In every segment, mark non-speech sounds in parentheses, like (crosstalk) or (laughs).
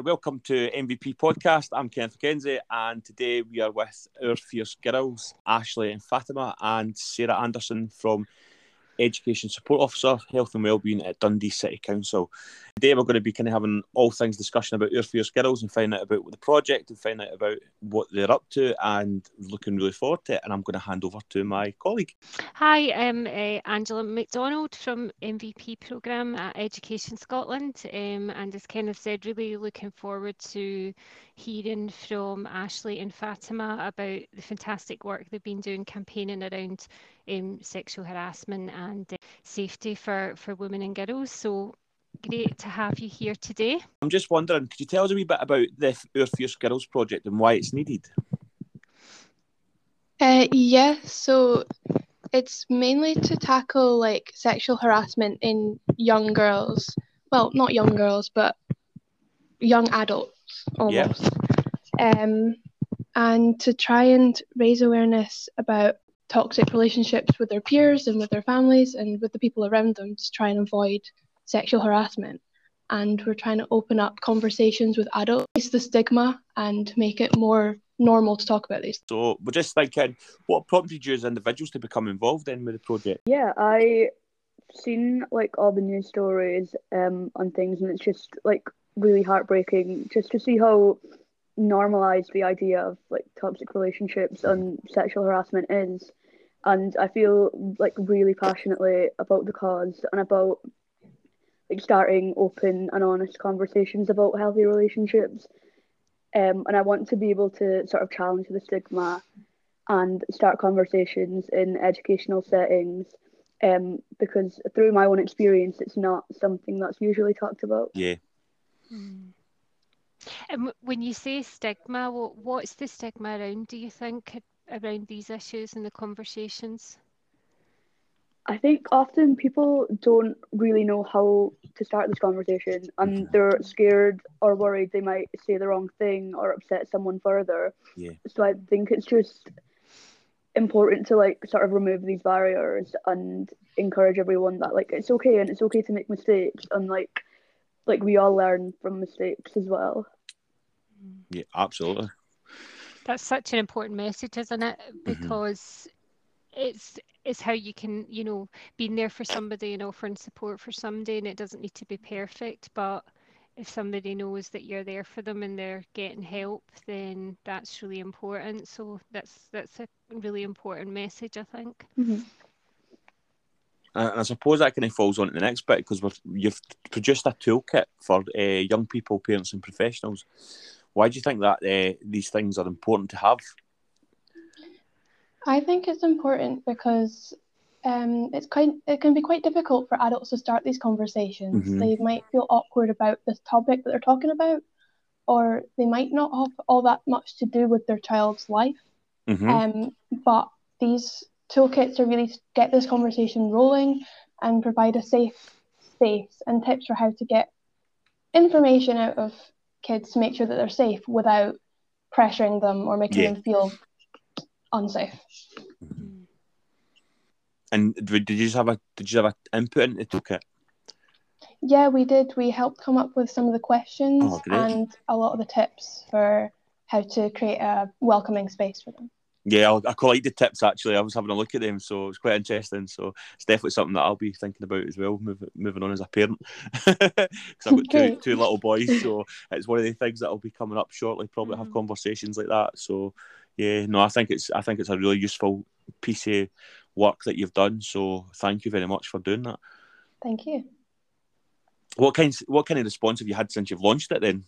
Uh, welcome to MVP Podcast. I'm Kenneth McKenzie, and today we are with Oor Fierce Girls, Ashley and Fatima, and Sarah Anderson from Education Support Officer, Health and Wellbeing at Dundee City Council. Today we're going to be kind of having all things discussion about Oor Fierce Girls and find out about the project and find out about what they're up to and looking really forward to it. And I'm going to hand over to my colleague. Hi, I'm uh, Angela McDonald from MVP Programme at Education Scotland. Um, and as Kenneth said, really looking forward to hearing from Ashley and Fatima about the fantastic work they've been doing campaigning around um, sexual harassment and uh, safety for, for women and girls. So great to have you here today. I'm just wondering, could you tell us a wee bit about the Oor Fierce Girls project and why it's needed? Uh, yeah, so it's mainly to tackle like sexual harassment in young girls. Well, not young girls, but young adults almost. Yeah. Um, and to try and raise awareness about toxic relationships with their peers and with their families and with the people around them to try and avoid sexual harassment. And we're trying to open up conversations with adults, the stigma, and make it more normal to talk about these. So we're just thinking, what prompted you as individuals to become involved in with the project? Yeah, I seen like all the news stories um on things and it's just like really heartbreaking just to see how normalized the idea of like toxic relationships and sexual harassment is and I feel like really passionately about the cause and about like starting open and honest conversations about healthy relationships. Um, and I want to be able to sort of challenge the stigma and start conversations in educational settings um, because through my own experience, it's not something that's usually talked about. Yeah. Mm. And when you say stigma, what's the stigma around, do you think, around these issues and the conversations? I think often people don't really know how to start this conversation and they're scared or worried they might say the wrong thing or upset someone further. Yeah. So I think it's just important to like sort of remove these barriers and encourage everyone that like it's okay and it's okay to make mistakes and like like we all learn from mistakes as well. Yeah, absolutely. That's such an important message, isn't it? Mm-hmm. Because mm-hmm. it's is how you can, you know, being there for somebody and offering support for somebody, and it doesn't need to be perfect, but if somebody knows that you're there for them and they're getting help, then that's really important. So that's that's a really important message, I think. Mm-hmm. And I suppose that kind of falls on to the next bit because you've produced a toolkit for uh, young people, parents, and professionals. Why do you think that uh, these things are important to have? I think it's important because um, it's quite it can be quite difficult for adults to start these conversations. Mm-hmm. They might feel awkward about this topic that they're talking about, or they might not have all that much to do with their child's life. Mm-hmm. Um, but these toolkits to really get this conversation rolling and provide a safe space and tips for how to get information out of kids to make sure that they're safe without pressuring them or making yeah. them feel unsafe. Mm-hmm. And did you just have a did you have an input into the toolkit? Yeah, we did. We helped come up with some of the questions oh, and a lot of the tips for how to create a welcoming space for them. Yeah, I, I like the tips actually. I was having a look at them, so it's quite interesting. So it's definitely something that I'll be thinking about as well, move, moving on as a parent. (laughs) Because I've got two, two little boys, so it's one of the things that will be coming up shortly. Probably have mm. conversations like that. So yeah, no, I think it's I think it's a really useful piece of work that you've done. So thank you very much for doing that. Thank you. What kind what kind of response have you had since you've launched it then?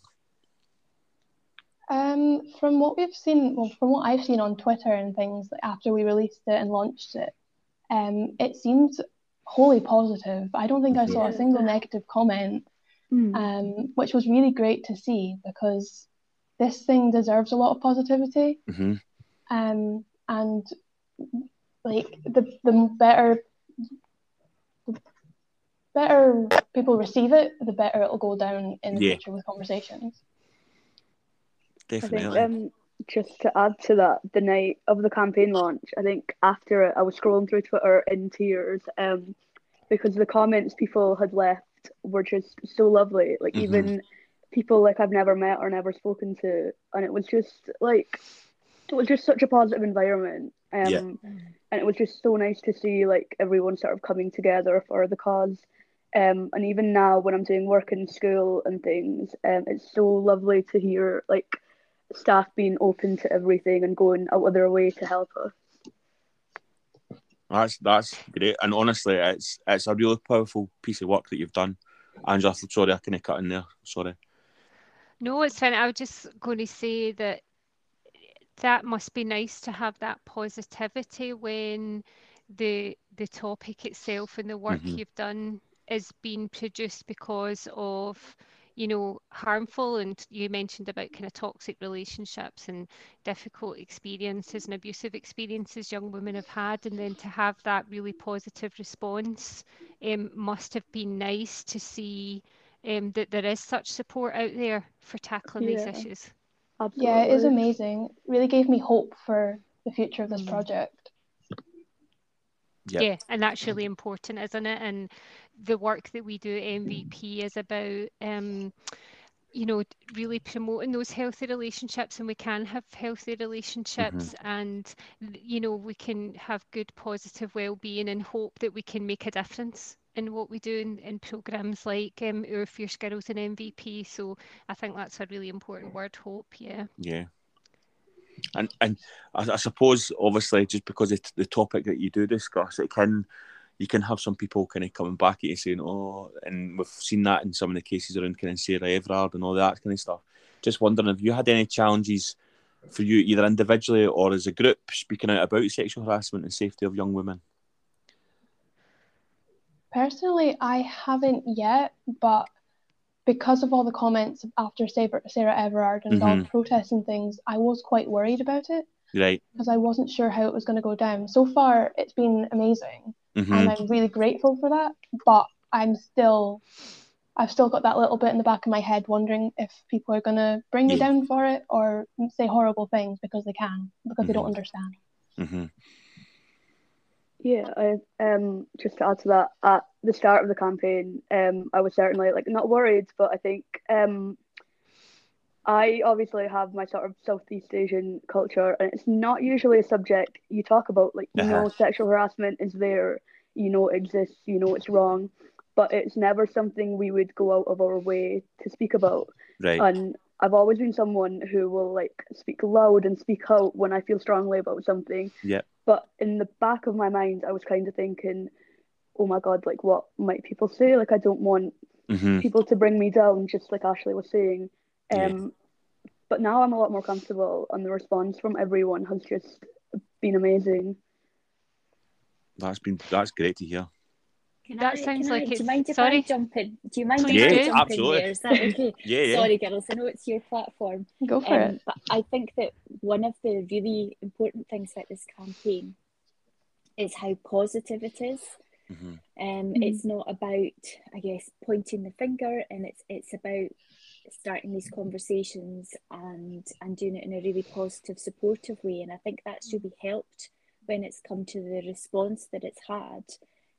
Um, from what we've seen, well, from what I've seen on Twitter and things after we released it and launched it, um, it seems wholly positive. I don't think I saw a single negative comment, mm. um, which was really great to see because this thing deserves a lot of positivity. Mm-hmm. Um, and like the the better the better people receive it, the better it'll go down in the yeah. future with conversations. Definitely. I think, um, just to add to that, the night of the campaign launch, I think after it, I was scrolling through Twitter in tears, um, because the comments people had left were just so lovely. Like mm-hmm. even people like I've never met or never spoken to, and it was just like it was just such a positive environment. Um, yeah. and it was just so nice to see like everyone sort of coming together for the cause. Um, and even now when I'm doing work in school and things, um, it's so lovely to hear like staff being open to everything and going out of their way to help us. That's that's great, and honestly, it's it's a really powerful piece of work that you've done. Angela, sorry, I kind of cut in there. Sorry. No, it's fine. I was just going to say that that must be nice to have that positivity when the the topic itself and the work mm-hmm. you've done is being produced because of you know harmful and you mentioned about kind of toxic relationships and difficult experiences and abusive experiences young women have had and then to have that really positive response um, must have been nice to see um, that there is such support out there for tackling yeah, these issues absolutely. yeah it is amazing really gave me hope for the future of this mm. project Yep. Yeah, and that's really important, isn't it? And the work that we do at MVP is about, um, you know, really promoting those healthy relationships, and we can have healthy relationships, mm-hmm. and you know, we can have good, positive well-being, and hope that we can make a difference in what we do in, in programs like um, Oor Fierce Girls and MVP. So I think that's a really important word, hope. Yeah. Yeah. And and I, I suppose obviously just because it's the topic that you do discuss, it can you can have some people kind of coming back at you saying, "Oh," and we've seen that in some of the cases around kind of Sarah Everard and all that kind of stuff. Just wondering, have you had any challenges for you, either individually or as a group, speaking out about sexual harassment and safety of young women? Personally, I haven't yet, but because of all the comments after Sarah, Sarah Everard and mm-hmm. all the protests and things, I was quite worried about it. Right. Because I wasn't sure how it was going to go down. So far, it's been amazing, mm-hmm. and I'm really grateful for that. But I'm still, I've still got that little bit in the back of my head, wondering if people are going to bring me yeah. down for it or say horrible things because they can, because mm-hmm. they don't mm-hmm. understand. Mm-hmm. Yeah, I um just to add to that, at the start of the campaign, um, I was certainly like not worried, but I think um, I obviously have my sort of Southeast Asian culture, and it's not usually a subject you talk about. Like you uh-huh. know, sexual harassment is there, you know it exists, you know it's wrong, but it's never something we would go out of our way to speak about. Right. And I've always been someone who will like speak loud and speak out when I feel strongly about something. Yeah. But in the back of my mind, I was kind of thinking, oh my god, like what might people say? Like I don't want mm-hmm. people to bring me down, just like Ashley was saying. Um, yeah. But now I'm a lot more comfortable, and the response from everyone has just been amazing. That's been that's great to hear. Can that I, sounds like I, it's... Do you mind if Sorry? I jump in? Do you mind Please if do. I jump absolutely. in here? Is that (laughs) okay? yeah, yeah. Sorry, girls. I know it's your platform. Go for um, it. But I think that one of the really important things about this campaign is how positive it is. Mm-hmm. Um, mm-hmm. It's not about, I guess, pointing the finger, and it's it's about starting these conversations and and doing it in a really positive, supportive way. And I think that's really helped when it's come to the response that it's had.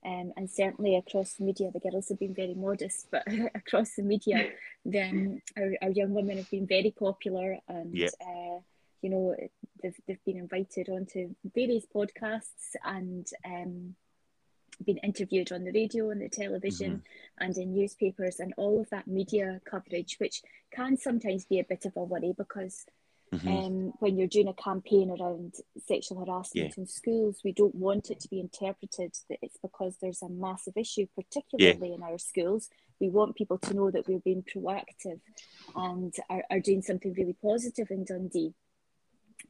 Um, and certainly across the media, the girls have been very modest, (laughs) but across the media, then our, our young women have been very popular and yep. uh, you know they've, they've been invited onto various podcasts and um, been interviewed on the radio and the television mm-hmm. and in newspapers and all of that media coverage which can sometimes be a bit of a worry because mm-hmm. um, when you're doing a campaign around sexual harassment yeah. in schools we don't want it to be interpreted that it's because there's a massive issue particularly yeah. in our schools we want people to know that we're being proactive and are, are doing something really positive in dundee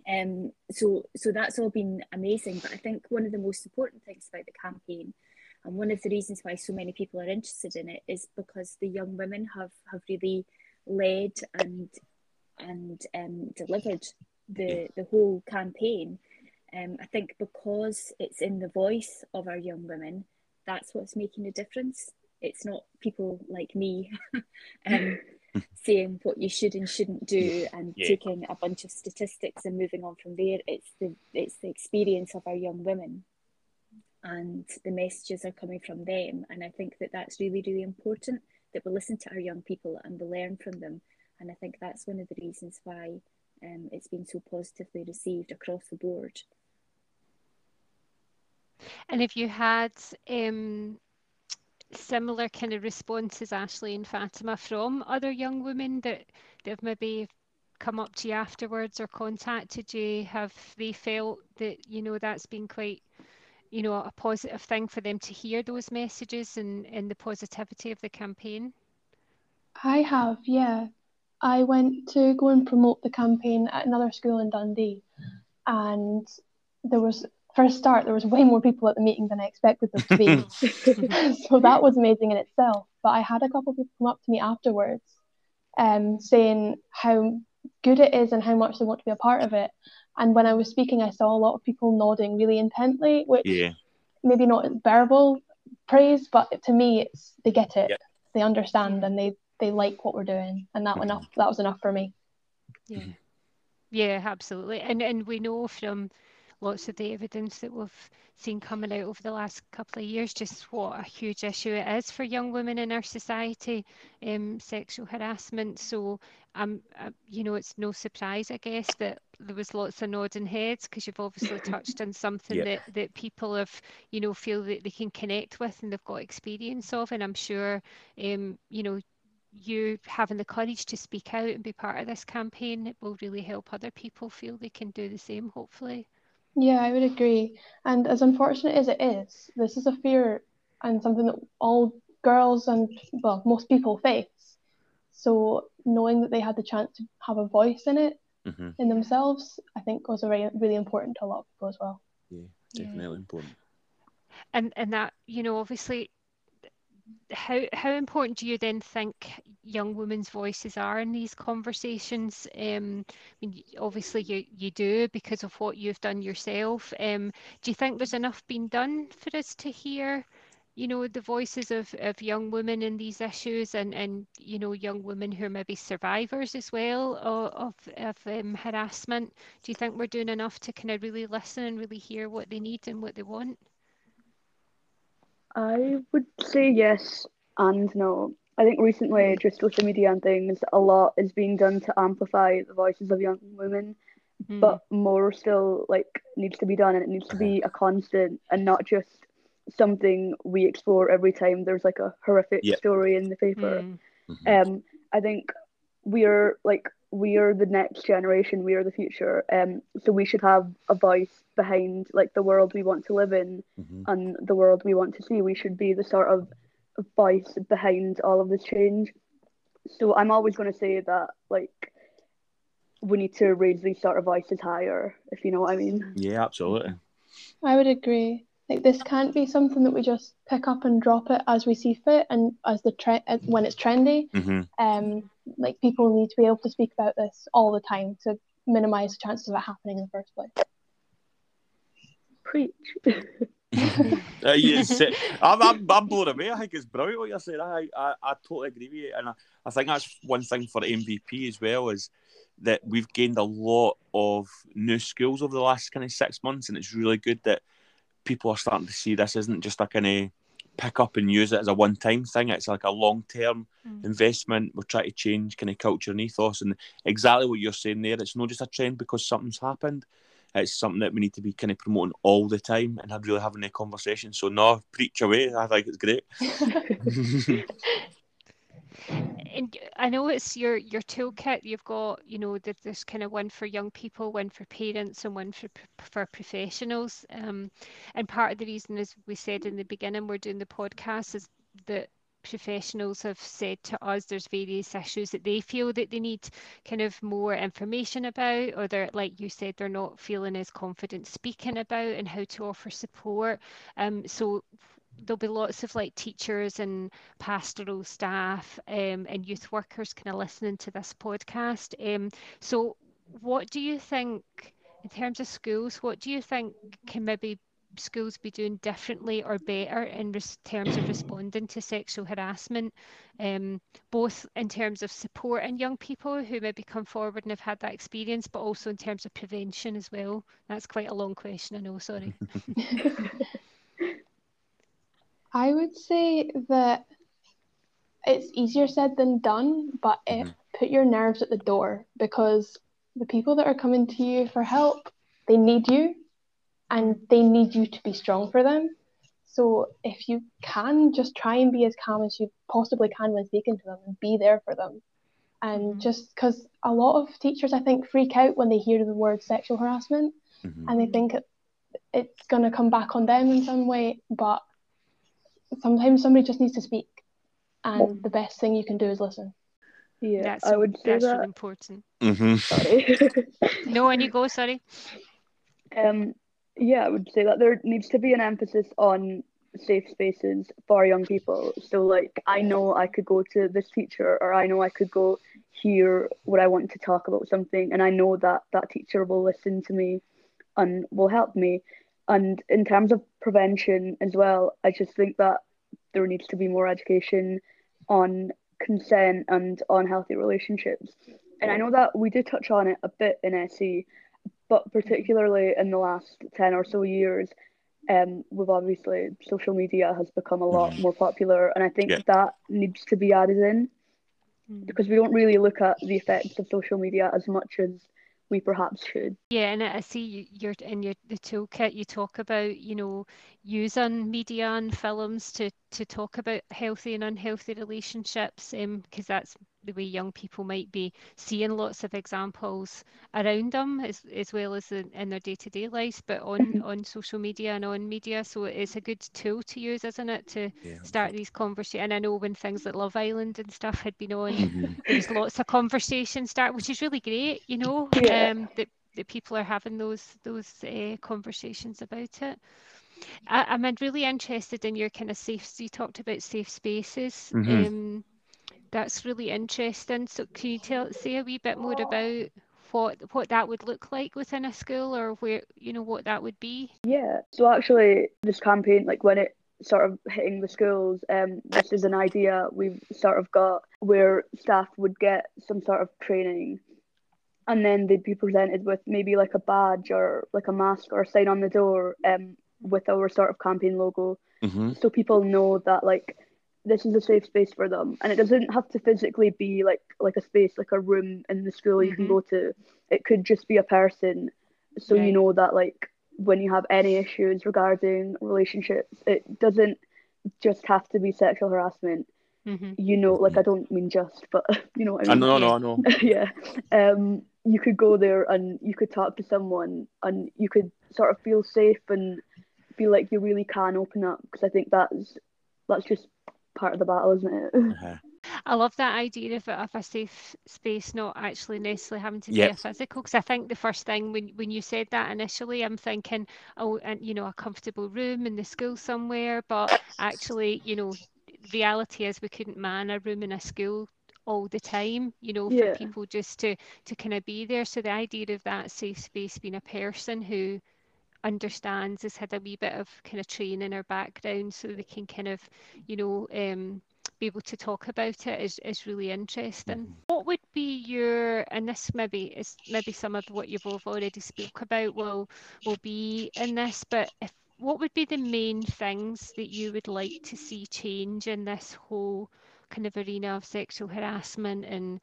um, so so that's all been amazing. But I think one of the most important things about the campaign, and one of the reasons why so many people are interested in it, is because the young women have have really led and and um, delivered the the whole campaign. Um, I think because it's in the voice of our young women, that's what's making a difference. It's not people like me (laughs) um, saying what you should and shouldn't do and yeah. taking a bunch of statistics and moving on from there. It's the it's the experience of our young women, and the messages are coming from them. And I think that that's really really important that we listen to our young people and we learn from them and I think that's one of the reasons why um, it's been so positively received across the board. And if you had um, similar kind of responses, Ashley and Fatima, from other young women that, have maybe come up to you afterwards or contacted you, have they felt that, you know, that's been quite, you know, a positive thing for them to hear those messages and, and the positivity of the campaign? I have, yeah. I went to go and promote the campaign at another school in Dundee, and there was for a start there was way more people at the meeting than I expected there to be. (laughs) (laughs) so that was amazing in itself. But I had a couple of people come up to me afterwards, um, saying how good it is and how much they want to be a part of it. And when I was speaking, I saw a lot of people nodding really intently, which Yeah. maybe not verbal praise, but to me, it's they get it, Yeah. they understand, and they they like what we're doing, and that Mhm. enough that was enough for me. Yeah. Yeah, absolutely. And and we know from lots of the evidence that we've seen coming out over the last couple of years just what a huge issue it is for young women in our society, um, sexual harassment. So um, uh, you know, it's no surprise, I guess, that there was lots of nodding heads because you've obviously (clears throat) touched on something Yeah. that that people have, you know, feel that they can connect with and they've got experience of. And I'm sure, um, you know, you having the courage to speak out and be part of this campaign it will really help other people feel they can do the same hopefully Yeah, I would agree. And as unfortunate as it is, this is a fear and something that all girls and well, most people face. So knowing that they had the chance to have a voice in it hmm in themselves, I think was a really, really important to a lot of people as well. Yeah, Yeah. definitely important. and and that you know obviously how how important do you then think young women's voices are in these conversations? Um I mean, obviously you you do because of what you've done yourself. Um do you think there's enough being done for us to hear you know the voices of, of young women in these issues and and you know young women who are maybe survivors as well of of, um, harassment? Do you think we're doing enough to kind of really listen and really hear what they need and what they want I would say yes and no. I think recently, just with the media and things, a lot is being done to amplify the voices of young women, Mm. but more still like needs to be done, and it needs to be a constant and not just something we explore every time there's like a horrific Yeah. story in the paper. Mm. Mhm. Um, I think we are like we are the next generation. We are the future. Um, so we should have a voice behind like the world we want to live in Mhm. and the world we want to see. We should be the sort of voice behind all of this change. So I'm always going to say that like we need to raise these sort of voices higher, if you know what I mean. Yeah, absolutely. I would agree. Like this can't be something that we just pick up and drop it as we see fit and as the trend when it's trendy. hmm Um, like people need to be able to speak about this all the time to minimize the chances of it happening in the first place. Preach. (laughs) Uh, yes, I'm, I'm, I'm blown away. I think it's brilliant what you're saying. I, I, I totally agree with you. And I, I think that's one thing for MVP as well is that we've gained a lot of new skills over the last kind of six months. And it's really good that people are starting to see this isn't just a kind of pick up and use it as a one time thing. It's like a long term Mm. investment. We're trying to change kind of culture and ethos. And exactly what you're saying there, it's not just a trend because something's happened. It's something that we need to be kind of promoting all the time and have really having a conversation. So no, preach away. I think it's great. (laughs) (laughs) (laughs) And I know it's your your toolkit. You've got, you know, that there's kind of one for young people, one for parents, and one for for professionals. Um, and part of the reason, as we said in the beginning, we're doing the podcast is that professionals have said to us there's various issues that they feel that they need kind of more information about or they're like you said they're not feeling as confident speaking about and how to offer support um so there'll be lots of like teachers and pastoral staff um, and youth workers kind of listening to this podcast. Um, so, what do you think in terms of schools? What do you think can maybe schools be doing differently or better in res- terms of responding to sexual harassment, um, both in terms of supporting young people who maybe come forward and have had that experience, but also in terms of prevention as well? That's quite a long question, I know, sorry. (laughs) (laughs) I would say that it's easier said than done, but it Mhm. put your nerves at the door because the people that are coming to you for help, they need you and they need you to be strong for them. So if you can just try and be as calm as you possibly can when speaking to them and be there for them. And Mhm. just because a lot of teachers, I think, freak out when they hear the word sexual harassment Mhm. and they think it, it's going to come back on them in some way. But sometimes somebody just needs to speak. And the best thing you can do is listen. Yeah, That's, I would say that's that. really important. Mhm. Sorry. (laughs) No, and you go, sorry. Um, yeah, I would say that there needs to be an emphasis on safe spaces for young people. So, like, I know I could go to this teacher, or I know I could go hear what I want to talk about something, and I know that that teacher will listen to me and will help me. And in terms of prevention as well, I just think that there needs to be more education on consent and on healthy relationships. And I know that we did touch on it a bit in SE, but particularly in the last 10 or so years, um, we've obviously social media has become a lot Mhm. more popular, and I think Yeah. that needs to be added in Mm. because we don't really look at the effects of social media as much as we perhaps should. Yeah, and I see you- you're in your the toolkit. You talk about you know using media and films to to talk about healthy and unhealthy relationships, um, because that's the way young people might be seeing lots of examples around them as as well as in, in their day to day lives, but on Mhm. on social media and on media. So it's a good tool to use, isn't it, to Yeah. start these conversations. And I know when things like Love Island and stuff had been on, Mhm. there was lots of conversation start, which is really great, you know, Yeah. um, that, that people are having those those uh, conversations about it. I, I'm really interested in your kind of safe. You talked about safe spaces. Mhm. Um, that's really interesting. So can you tell say a wee bit more about what what that would look like within a school, or where you know what that would be? Yeah. So actually, this campaign, like when it sort of hitting the schools, um, this is an idea we've sort of got where staff would get some sort of training, and then they'd be presented with maybe like a badge or like a mask or a sign on the door, um, with our sort of campaign logo, Mhm. so people know that like this is a safe space for them, and it doesn't have to physically be like like a space, like a room in the school you can Mhm. go to. It could just be a person, so you know that like when you have any issues regarding relationships, it doesn't just have to be sexual harassment. hmm You know, like I don't mean just, but (laughs) you know what I mean? I mean. know, Yeah. no, no. yeah. Um, you could go there and you could talk to someone, and you could sort of feel safe and feel like you really can open up. Because I think that's that's just part of the battle, isn't it? (laughs) Uh-huh. I love that idea of, a- of a safe space not actually necessarily having to be a physical. Because I think the first thing when, when you said that initially, I'm thinking, oh, and you know, a comfortable room in the school somewhere. But actually, you know, reality is we couldn't man a room in a school all the time. You know, Yeah. for people just to to kind of be there. So the idea of that safe space being a person who understands has had a wee bit of kind of training or background so they can kind of you know um be able to talk about it is, is really interesting. Mhm. What would be your and this maybe is maybe some of what you've both already spoke about will will be in this, but if what would be the main things that you would like to see change in this whole kind of arena of sexual harassment and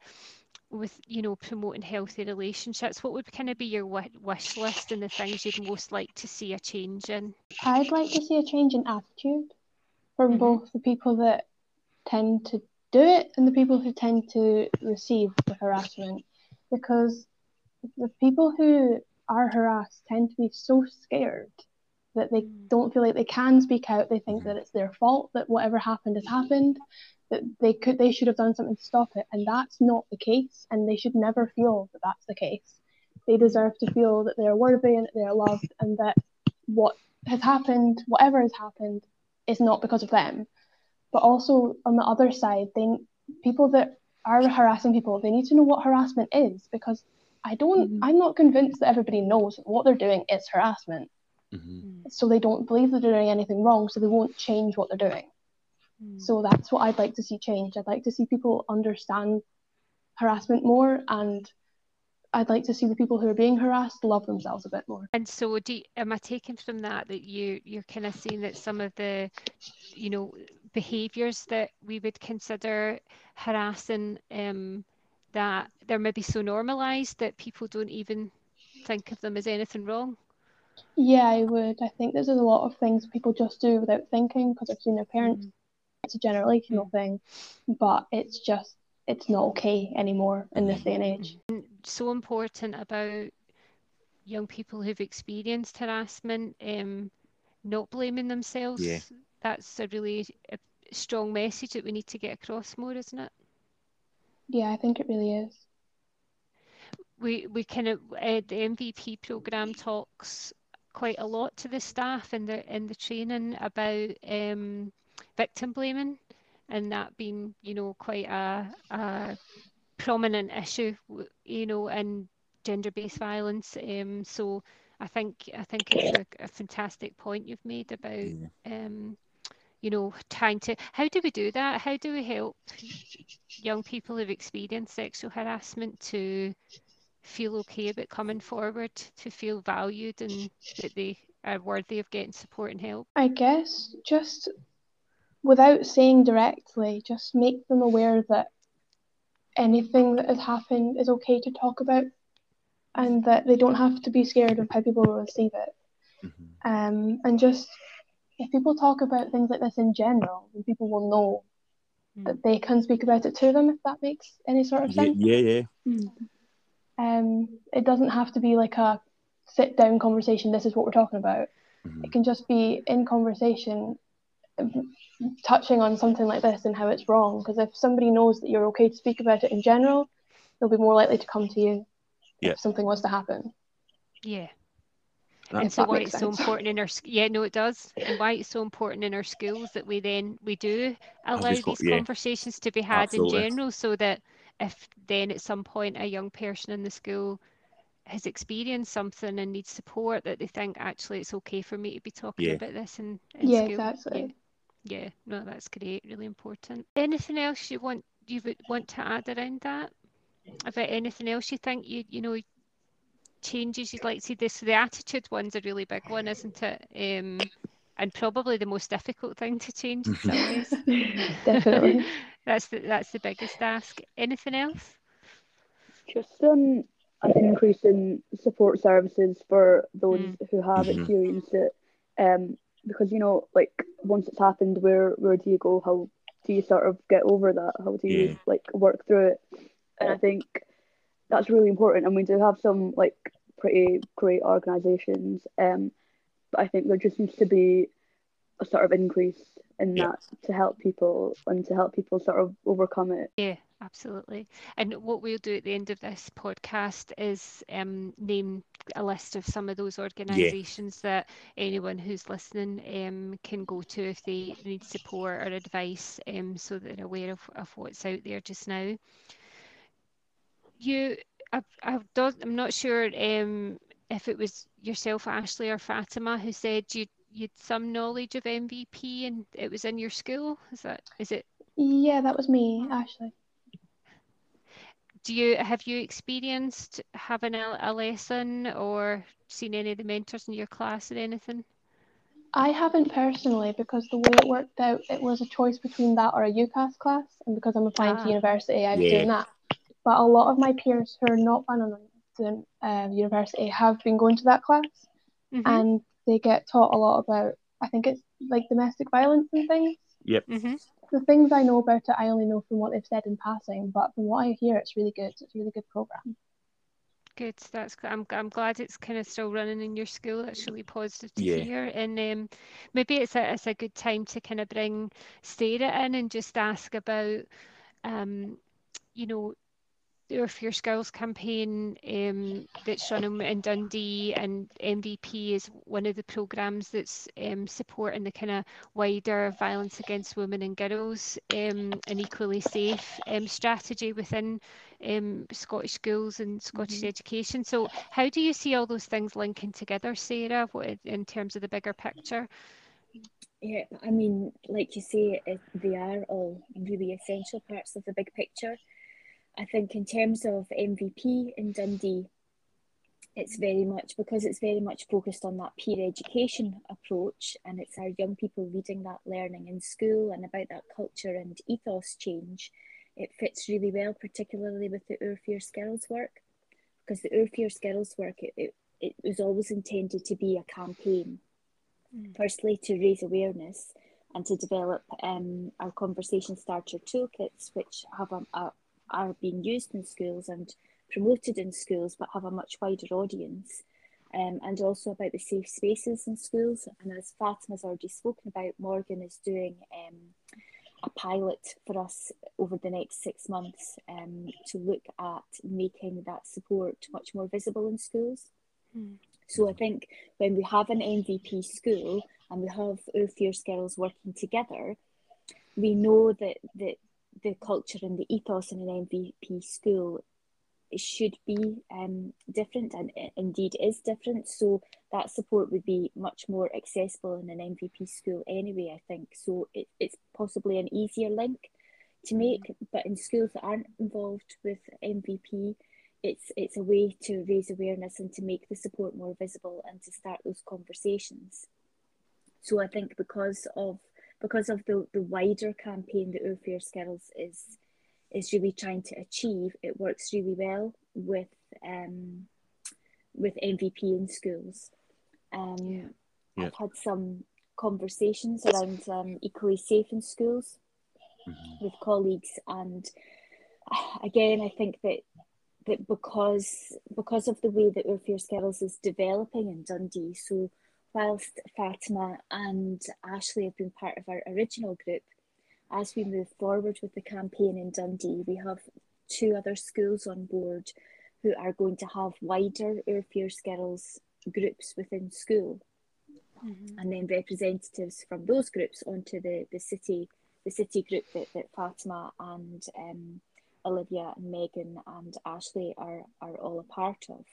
with you know promoting healthy relationships what would kind of be your wish list and the things you'd most like to see a change in I'd like to see a change in attitude from Mhm. both the people that tend to do it and the people who tend to receive the harassment because the people who are harassed tend to be so scared that they Mm. don't feel like they can speak out they think Mhm. that it's their fault that whatever happened has happened that they could they should have done something to stop it and that's not the case and they should never feel that that's the case they deserve to feel that they are worthy and that they are loved and that what has happened whatever has happened is not because of them but also on the other side they people that are harassing people they need to know what harassment is because i don't Mhm. i'm not convinced that everybody knows what they're doing is harassment Mhm. so they don't believe they're doing anything wrong so they won't change what they're doing Mm. so that's what I'd like to see change. I'd like to see people understand harassment more, and I'd like to see the people who are being harassed love themselves a bit more. and so do you, am i taking from that that you you're kind of seeing that some of the you know behaviours that we would consider harassing um, that they're maybe so normalised that people don't even think of them as anything wrong? Yeah, I would. I think there's a lot of things people just do without thinking because they've seen their parents. Mm. It's a generational mm. thing, but it's just it's not okay anymore in this day and age. So important about young people who've experienced harassment, um, not blaming themselves. Yeah. That's a really a strong message that we need to get across more, isn't it? Yeah, I think it really is. We we kind of uh, the MVP program talks quite a lot to the staff in the in the training about um, victim blaming and that being you know quite a, a prominent issue you know in gender-based violence. Um, so I think I think it's a, a fantastic point you've made about um, you know trying to how do we do that? How do we help young people who've experienced sexual harassment to feel okay about coming forward, to feel valued and that they are worthy of getting support and help? I guess just without saying directly, just make them aware that anything that has happened is okay to talk about and that they don't have to be scared of how people will receive it. Mm-hmm. Um, and just if people talk about things like this in general, then people will know mm. that they can speak about it to them, if that makes any sort of sense. Yeah, yeah. Mm. Um, it doesn't have to be like a sit down conversation. This is what we're talking about. Mm-hmm. It can just be in conversation, touching on something like this and how it's wrong. Because if somebody knows that you're okay to speak about it in general, they'll be more likely to come to you yeah. if something was to happen. Yeah. and so why it's sense. so important in our yeah no it does and why it's so important in our schools that we then we do allow these yeah. conversations to be had Absolutely. in general so that if then at some point a young person in the school has experienced something and needs support that they think actually it's okay for me to be talking yeah. about this in, in yeah, school. Exactly. Yeah. yeah, no, that's great, really important. Anything else you want you would want to add around that? About anything else you think you you know changes you'd like to see this the attitude one's a really big one, isn't it? Um and probably the most difficult thing to change in some ways. Definitely. (laughs) that's the that's the biggest ask. Anything else? Just um, an increase in support services for those mm. who have mm-hmm. experienced it. Um, because you know, like once it's happened, where where do you go? How do you sort of get over that? How do you yeah. like work through it? And I think that's really important. And we do have some like pretty great organisations. Um, but I think there just needs to be a sort of increase in yeah. that to help people and to help people sort of overcome it. Yeah, absolutely. And what we'll do at the end of this podcast is um, name a list of some of those organisations yeah. that anyone who's listening um, can go to if they need support or advice um, so that they're aware of, of what's out there just now. You, I've, I've done, I'm not sure um, if it was yourself, Ashley, or Fatima who said you you had some knowledge of MVP and it was in your school. Is that is it? Yeah, that was me, Ashley. Do you have you experienced having a, a lesson or seen any of the mentors in your class or anything? I haven't personally because the way it worked out, it was a choice between that or a UCAS class, and because I'm applying ah. to university, I was yeah. doing that. But a lot of my peers who are not planning on doing uh, university have been going to that class, mm-hmm. and they get taught a lot about. I think it's like domestic violence and things. Yep. Mm-hmm. The things I know about it, I only know from what they've said in passing. But from what I hear, it's really good. It's a really good program. Good. That's I'm I'm glad it's kind of still running in your school. That's really positive to yeah. hear. And um, maybe it's a it's a good time to kind of bring Sarah in and just ask about, um, you know, Oor Fierce Girls campaign um, that's run in Dundee, and MVP is one of the programmes that's um, supporting the kind of wider violence against women and girls um, and equally safe um, strategy within um, Scottish schools and Scottish mm-hmm. education. So, how do you see all those things linking together, Sarah, what, in terms of the bigger picture? Yeah, I mean, like you say, it, they are all really essential parts of the big picture. I think in terms of MVP in Dundee, it's very much because it's very much focused on that peer education approach and it's our young people leading that learning in school and about that culture and ethos change it fits really well particularly with the Oor Fierce Girls work because the Oor Fierce Girls work it, it, it was always intended to be a campaign mm. firstly to raise awareness and to develop um, our conversation starter toolkits which have a, a, are being used in schools and promoted in schools but have a much wider audience. Um, and also about the safe spaces in schools. And as Fatima's already spoken about, Morgan is doing um, a pilot for us over the next six months um, to look at making that support much more visible in schools. Mm. So I think when we have an MVP school and we have Oor Fierce Girls working together, we know that, that the culture and the ethos in an MVP school should be um, different and indeed is different. So that support would be much more accessible in an MVP school anyway, I think. So it, it's possibly an easier link to make, but in schools that aren't involved with MVP, it's it's a way to raise awareness and to make the support more visible and to start those conversations. So I think because of because of the, the wider campaign that Oor Fierce Girls is is really trying to achieve, it works really well with um, with MVP in schools. Um, yeah. Yeah. I've had some conversations around um, equally safe in schools mm-hmm. with colleagues, and (sighs) again, I think that that because because of the way that Oor Fierce Girls is developing in Dundee, so whilst Fatima and Ashley have been part of our original group, as we move forward with the campaign in Dundee, we have two other schools on board who are going to have wider Oor Fierce Girls groups within school. Mm-hmm. And then representatives from those groups onto the, the city the city group that, that Fatima and um, Olivia and Megan and Ashley are, are all a part of.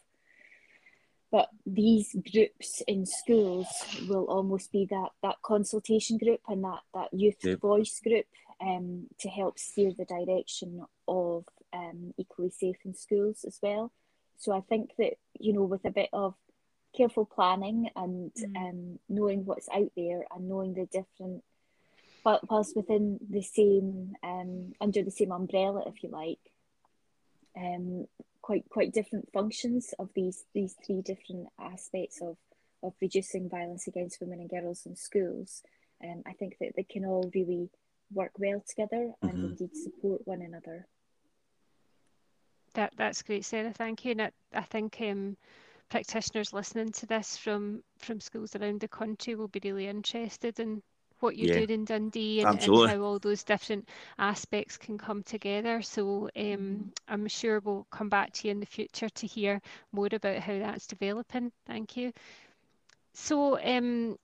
But these groups in schools will almost be that, that consultation group and that, that youth yep. voice group um, to help steer the direction of um, equally safe in schools as well. So I think that, you know, with a bit of careful planning and mm. um, knowing what's out there and knowing the different, whilst within the same, um, under the same umbrella, if you like, um, quite quite different functions of these these three different aspects of of reducing violence against women and girls in schools. Um, I think that they can all really work well together and mm-hmm. indeed support one another. That that's great, Sarah. Thank you. And I, I think um, practitioners listening to this from from schools around the country will be really interested in what you're yeah, doing in Dundee and, and, how all those different aspects can come together. So um, I'm sure we'll come back to you in the future to hear more about how that's developing. Thank you. So um,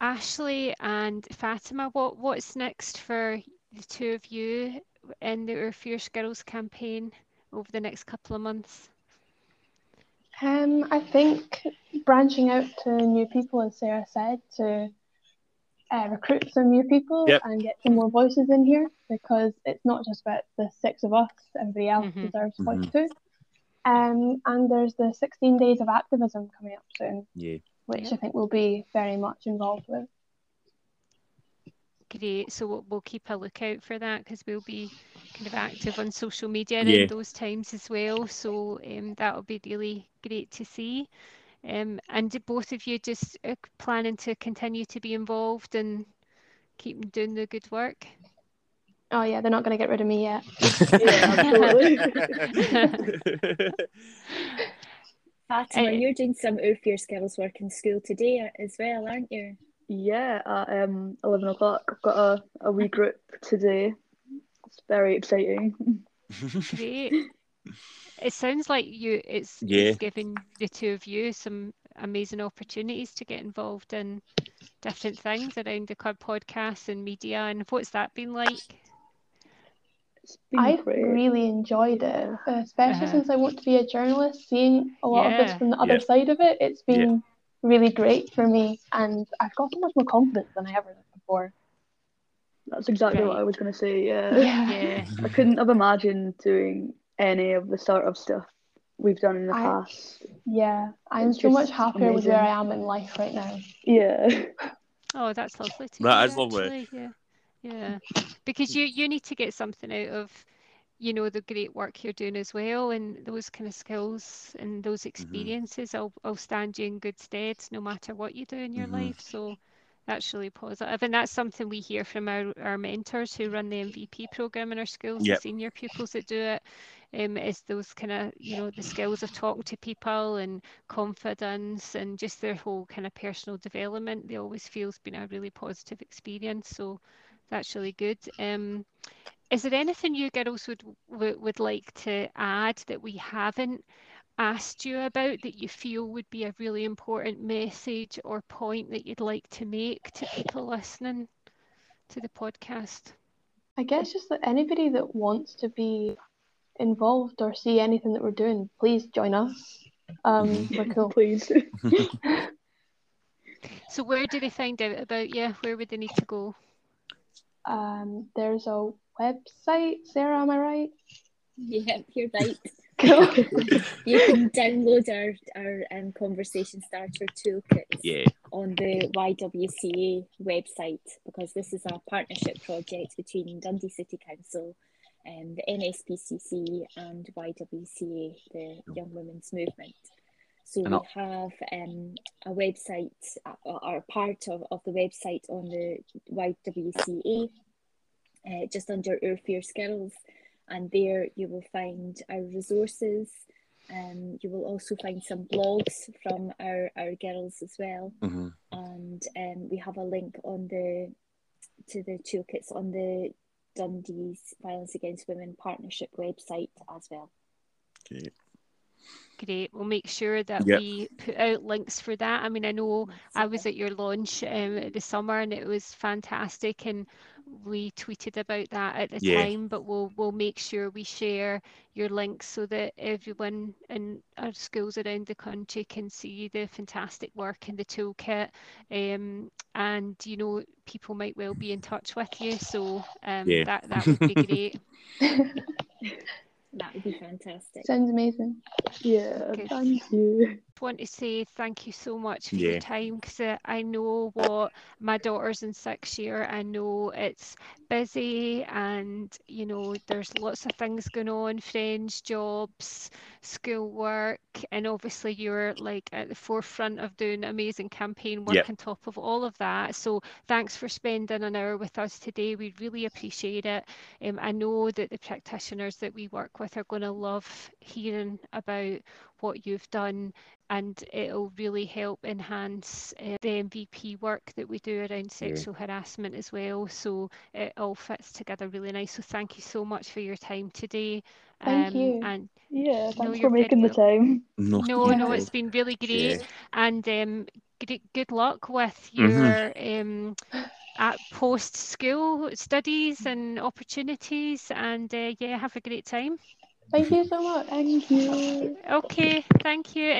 Ashley and Fatima, what, what's next for the two of you in the Oor Fierce Girls campaign over the next couple of months? Um, I think branching out to new people, as Sarah said, to uh, recruit some new people yep. and get some more voices in here because it's not just about the six of us, everybody else mm-hmm. deserves voice mm-hmm. too. Um, and there's the 16 days of activism coming up soon, yeah. which yep. I think we'll be very much involved with. Great. So we'll, we'll keep a lookout for that because we'll be kind of active on social media yeah. in those times as well. So um, that'll be really great to see. Um, and both of you just uh, planning to continue to be involved and keep doing the good work? Oh yeah, they're not going to get rid of me yet. (laughs) Fatima, uh, you're doing some Oor Fierce Girls work in school today as well, aren't you? Yeah, at um, 11 o'clock. I've got a, a wee group today. It's very exciting. (laughs) Great it sounds like you it's, yeah. it's giving the two of you some amazing opportunities to get involved in different things around the club podcast and media and what's that been like I've great. really enjoyed it, especially uh-huh. since I want to be a journalist. Seeing a lot yeah. of this from the other yeah. side of it, it's been yeah. really great for me, and I've got so much more confidence than I ever did before. That's exactly what I was going to say. Yeah. yeah. (laughs) I couldn't have imagined doing any of the sort of stuff we've done in the I- past. Yeah, I'm It's so much just happier with where. I am in life right now. Yeah. Oh, that's lovely to That hear, is lovely. actually, Yeah, yeah. Because you you need to get something out of, you know, the great work you're doing as well, and those kind of skills and those Mm-hmm. experiences. will will stand you in good stead no matter what you do in your Mhm. life. So that's really positive, and that's something we hear from our, our mentors who run the MVP program in our schools, Yep. the senior pupils that do it. Um, is those kind of you know the skills of talking to people and confidence and just their whole kind of personal development they always feel has been a really positive experience so that's really good um is there anything you girls would would, would like to add that we haven't asked you about that you feel would be a really important message or point that you'd like to make to people listening to the podcast I guess just that anybody that wants to be involved or see anything that we're doing, please join us. Um, we're cool. Please. (laughs) so where do they find out about you where would they need to go Um, there's a website, Sarah, am I right? Yeah, you're right. Cool. (laughs) You can download our our um, conversation starter toolkits Yeah. on the YWCA website because this is a partnership project between Dundee City Council and the NSPCC and YWCA, the Young Women's Movement. So And we I'll- have um, a website, uh, or part of, of the website on the YWCA, uh, just under Oor Fierce Girls, and there you will find our resources. Um, you will also find some blogs from our, our girls as well Mhm. and um, we have a link on the to the toolkits on the Dundee's Violence Against Women Partnership website as well. Okay. Great. We'll make sure that Yep. we put out links for that. I mean, I know I was at your launch um, at the summer and it was fantastic, and we tweeted about that at the Yeah. time. But we'll we'll make sure we share your links so that everyone in our schools around the country can see the fantastic work in the toolkit. Um, and you know, people might well be in touch with you, so um, Yeah. that that would be (laughs) great. That would be fantastic. Sounds amazing. yeah. Good. Thank you. Want to say thank you so much for Yeah. your time because uh, I know what my daughter's in sixth year. I know it's busy and you know there's lots of things going on friends, jobs, schoolwork, and obviously you're like at the forefront of doing amazing campaign work Yep. on top of all of that. So thanks for spending an hour with us today. We really appreciate it. Um, I know that the practitioners that we work with are going to love hearing about what you've done and it'll really help enhance uh, the MVP work that we do around sexual harassment as well. So it all fits together really nice. So thank you so much for your time today. Thank you. And Yeah, thanks for making the time. No, no, no, no. it's been really great. Yeah. And um, good, good luck with Mhm. your um, at post school studies and opportunities. And uh, yeah, have a great time. Thank you so much. Thank you. Okay, thank you.